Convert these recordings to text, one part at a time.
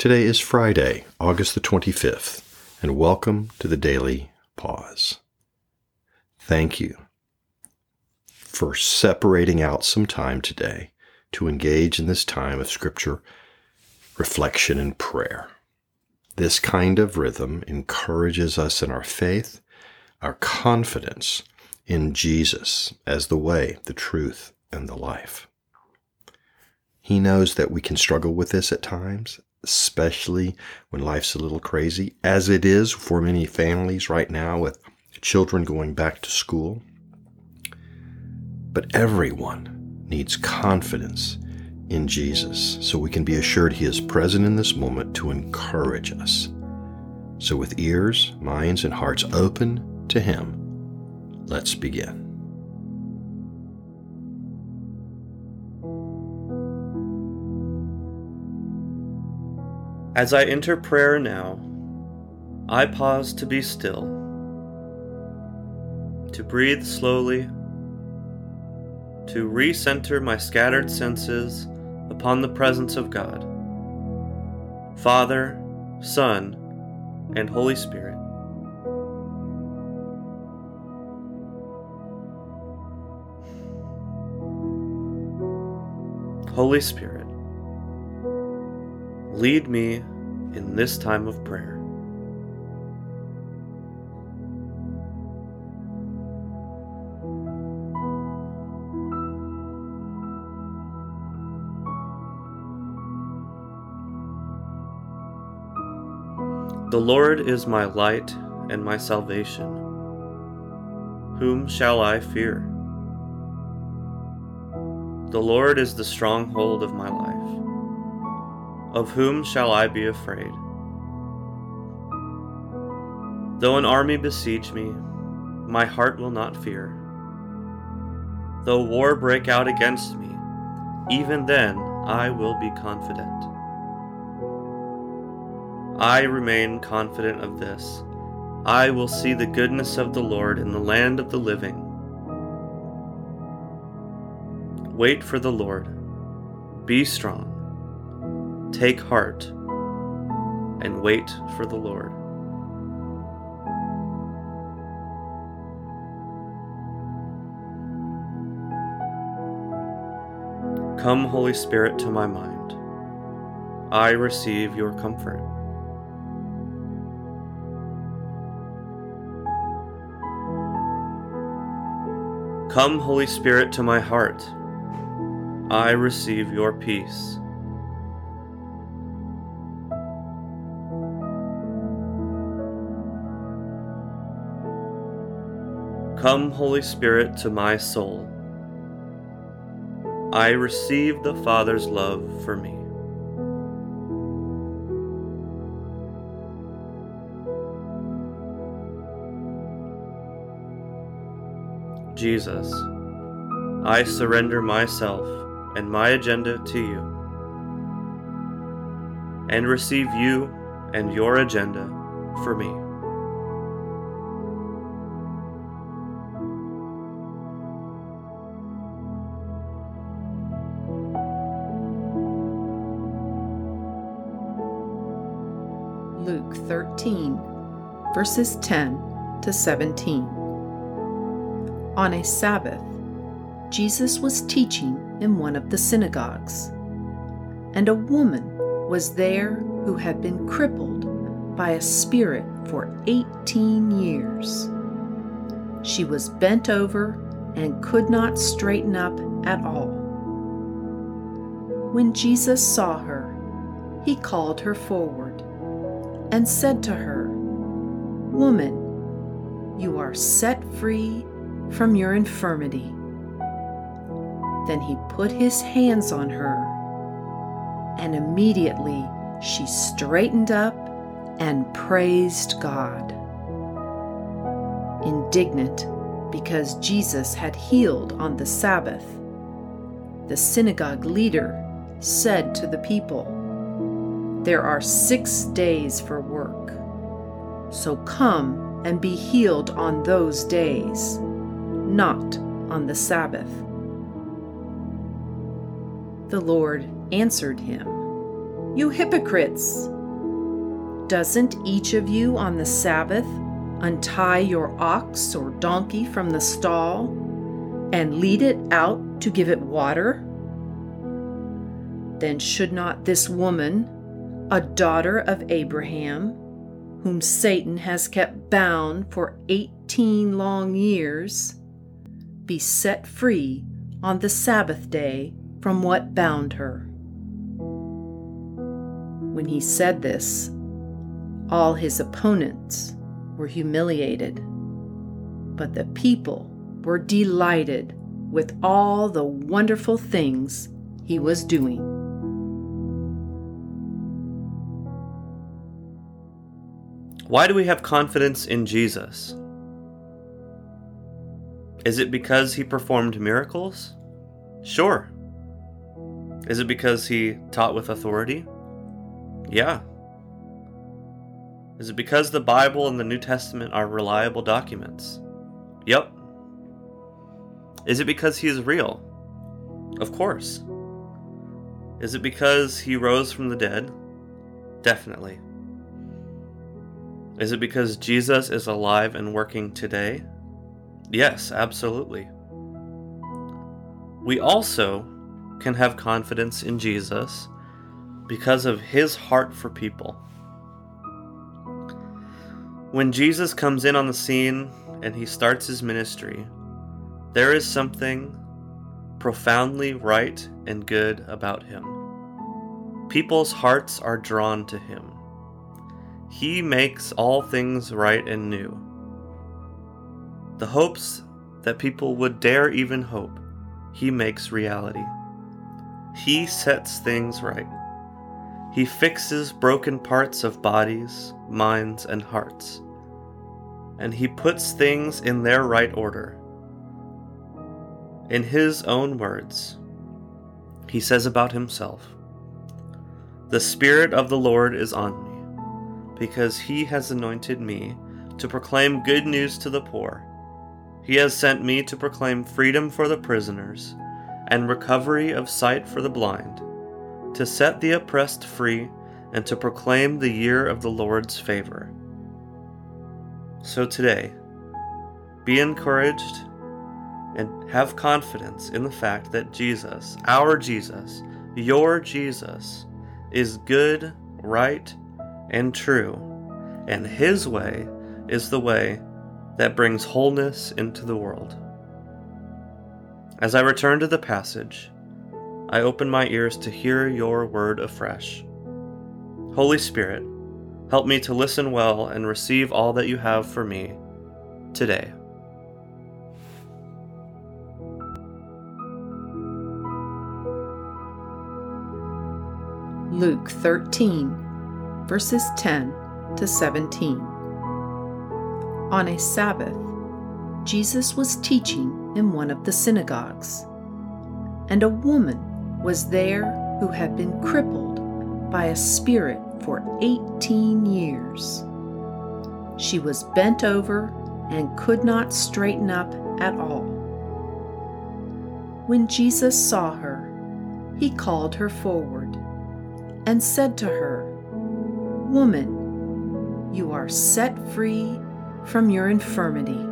Today is Friday, August the 25th, and welcome to the Daily Pause. Thank you for separating out some time today to engage in this time of Scripture, reflection, and prayer. This kind of rhythm encourages us in our faith, our confidence in Jesus as the way, the truth, and the life. He knows that we can struggle with this at times, especially when life's a little crazy, as it is for many families right now with children going back to school. But everyone needs confidence in Jesus so we can be assured He is present in this moment to encourage us. So, with ears, minds, and hearts open to Him, let's begin. As I enter prayer now, I pause to be still, to breathe slowly, to recenter my scattered senses upon the presence of God, Father, Son, and Holy Spirit. Holy Spirit, lead me in this time of prayer. The Lord is my light and my salvation. Whom shall I fear? The Lord is the stronghold of my life. Of whom shall I be afraid? Though an army besiege me, my heart will not fear. Though war break out against me, even then I will be confident. I remain confident of this. I will see the goodness of the Lord in the land of the living. Wait for the Lord. Be strong. Take heart and wait for the Lord. Come, Holy Spirit, to my mind. I receive your comfort. Come, Holy Spirit, to my heart. I receive your peace. Come, Holy Spirit, to my soul. I receive the Father's love for me. Jesus, I surrender myself and my agenda to you, and receive you and your agenda for me. 13, verses 10 to 17. On a Sabbath, Jesus was teaching in one of the synagogues, and a woman was there who had been crippled by a spirit for 18 years. She was bent over and could not straighten up at all. When Jesus saw her, he called her forward and said to her, Woman, you are set free from your infirmity. Then he put his hands on her, and immediately she straightened up and praised God. Indignant because Jesus had healed on the Sabbath, the synagogue leader said to the people, There are six days for work, so come and be healed on those days not on the Sabbath. The Lord answered him, You hypocrites! Doesn't each of you on the Sabbath untie your ox or donkey from the stall and lead it out to give it water? Then should not this woman, a daughter of Abraham, whom Satan has kept bound for eighteen long years, be set free on the Sabbath day from what bound her? When he said this, all his opponents were humiliated, but the people were delighted with all the wonderful things he was doing. Why do we have confidence in Jesus? Is it because he performed miracles? Sure. Is it because he taught with authority? Yeah. Is it because the Bible and the New Testament are reliable documents? Yep. Is it because he is real? Of course. Is it because he rose from the dead? Definitely. Is it because Jesus is alive and working today? Yes, absolutely. We also can have confidence in Jesus because of his heart for people. When Jesus comes in on the scene and he starts his ministry, there is something profoundly right and good about him. People's hearts are drawn to him. He makes all things right and new. The hopes that people would dare even hope, he makes reality. He sets things right. He fixes broken parts of bodies, minds, and hearts. And he puts things in their right order. In his own words, he says about himself The Spirit of the Lord is on me because he has anointed me to proclaim good news to the poor. He has sent me to proclaim freedom for the prisoners and recovery of sight for the blind, to set the oppressed free, and to proclaim the year of the Lord's favor. So today, be encouraged and have confidence in the fact that Jesus, our Jesus, your Jesus, is good, right, and true, and His way is the way that brings wholeness into the world. As I return to the passage, I open my ears to hear your word afresh. Holy Spirit, help me to listen well and receive all that you have for me today. Luke 13 verses 10 to 17. On a Sabbath, Jesus was teaching in one of the synagogues, and a woman was there who had been crippled by a spirit for 18 years. She was bent over and could not straighten up at all. When Jesus saw her, he called her forward and said to her, Woman, you are set free from your infirmity.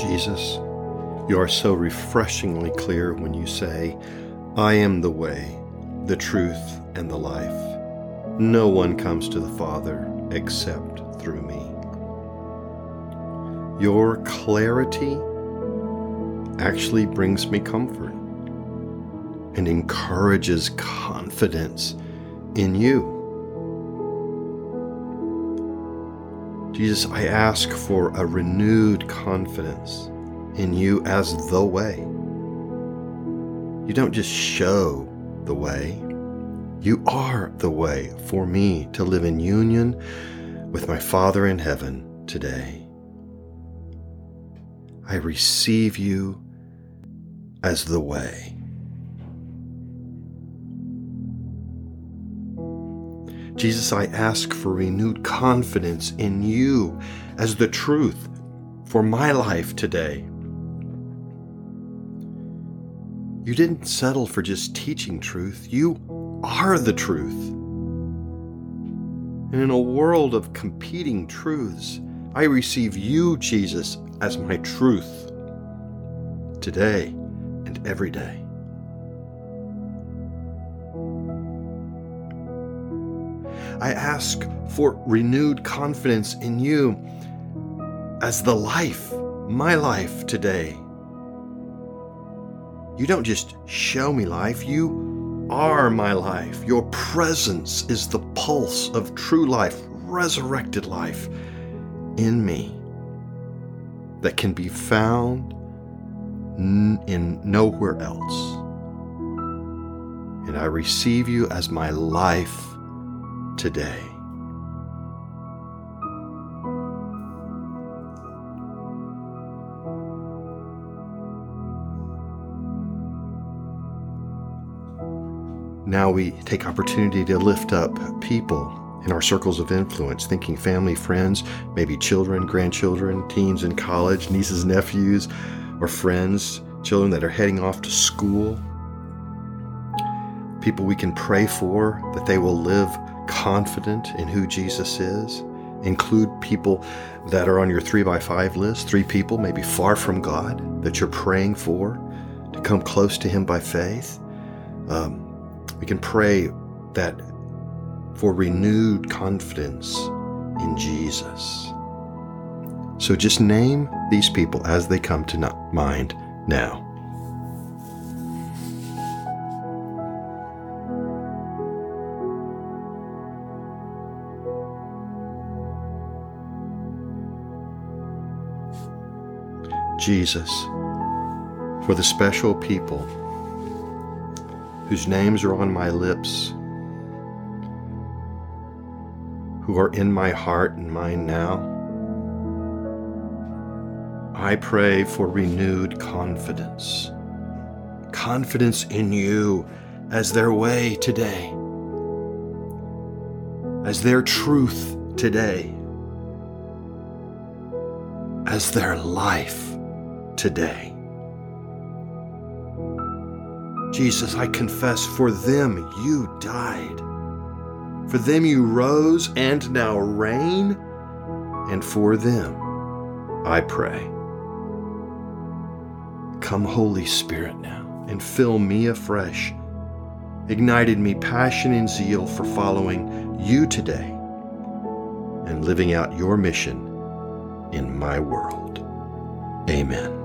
Jesus, you are so refreshingly clear when you say, I am the way, the truth, and the life. No one comes to the Father except through me. Your clarity actually brings me comfort and encourages confidence in you. Jesus, I ask for a renewed confidence in you as the way. You don't just show the way, You are the way for me to live in union with my Father in heaven today. I receive you as the way. Jesus, I ask for renewed confidence in you as the truth for my life today. You didn't settle for just teaching truth, you are the truth. And in a world of competing truths, I receive you, Jesus, as my truth today and every day. I ask for renewed confidence in you as the life, my life today. You don't just show me life, you are my life. Your presence is the pulse of true life, resurrected life in me that can be found in nowhere else. And I receive you as my life today. Now we take opportunity to lift up people in our circles of influence, thinking family, friends, maybe children, grandchildren, teens in college, nieces, nephews, or friends, children that are heading off to school. People we can pray for that they will live confident in who Jesus is. Include people that are on your three by five list, three people maybe far from God that you're praying for to come close to Him by faith. Um, we can pray that for renewed confidence in Jesus. So just name these people as they come to mind now. Jesus, for the special people whose names are on my lips, who are in my heart and mind now. I pray for renewed confidence. Confidence in you as their way today, as their truth today, as their life today. Jesus, I confess for them you died. For them you rose and now reign, and for them I pray. Come, Holy Spirit, now and fill me afresh, ignited me passion and zeal for following you today and living out your mission in my world. Amen.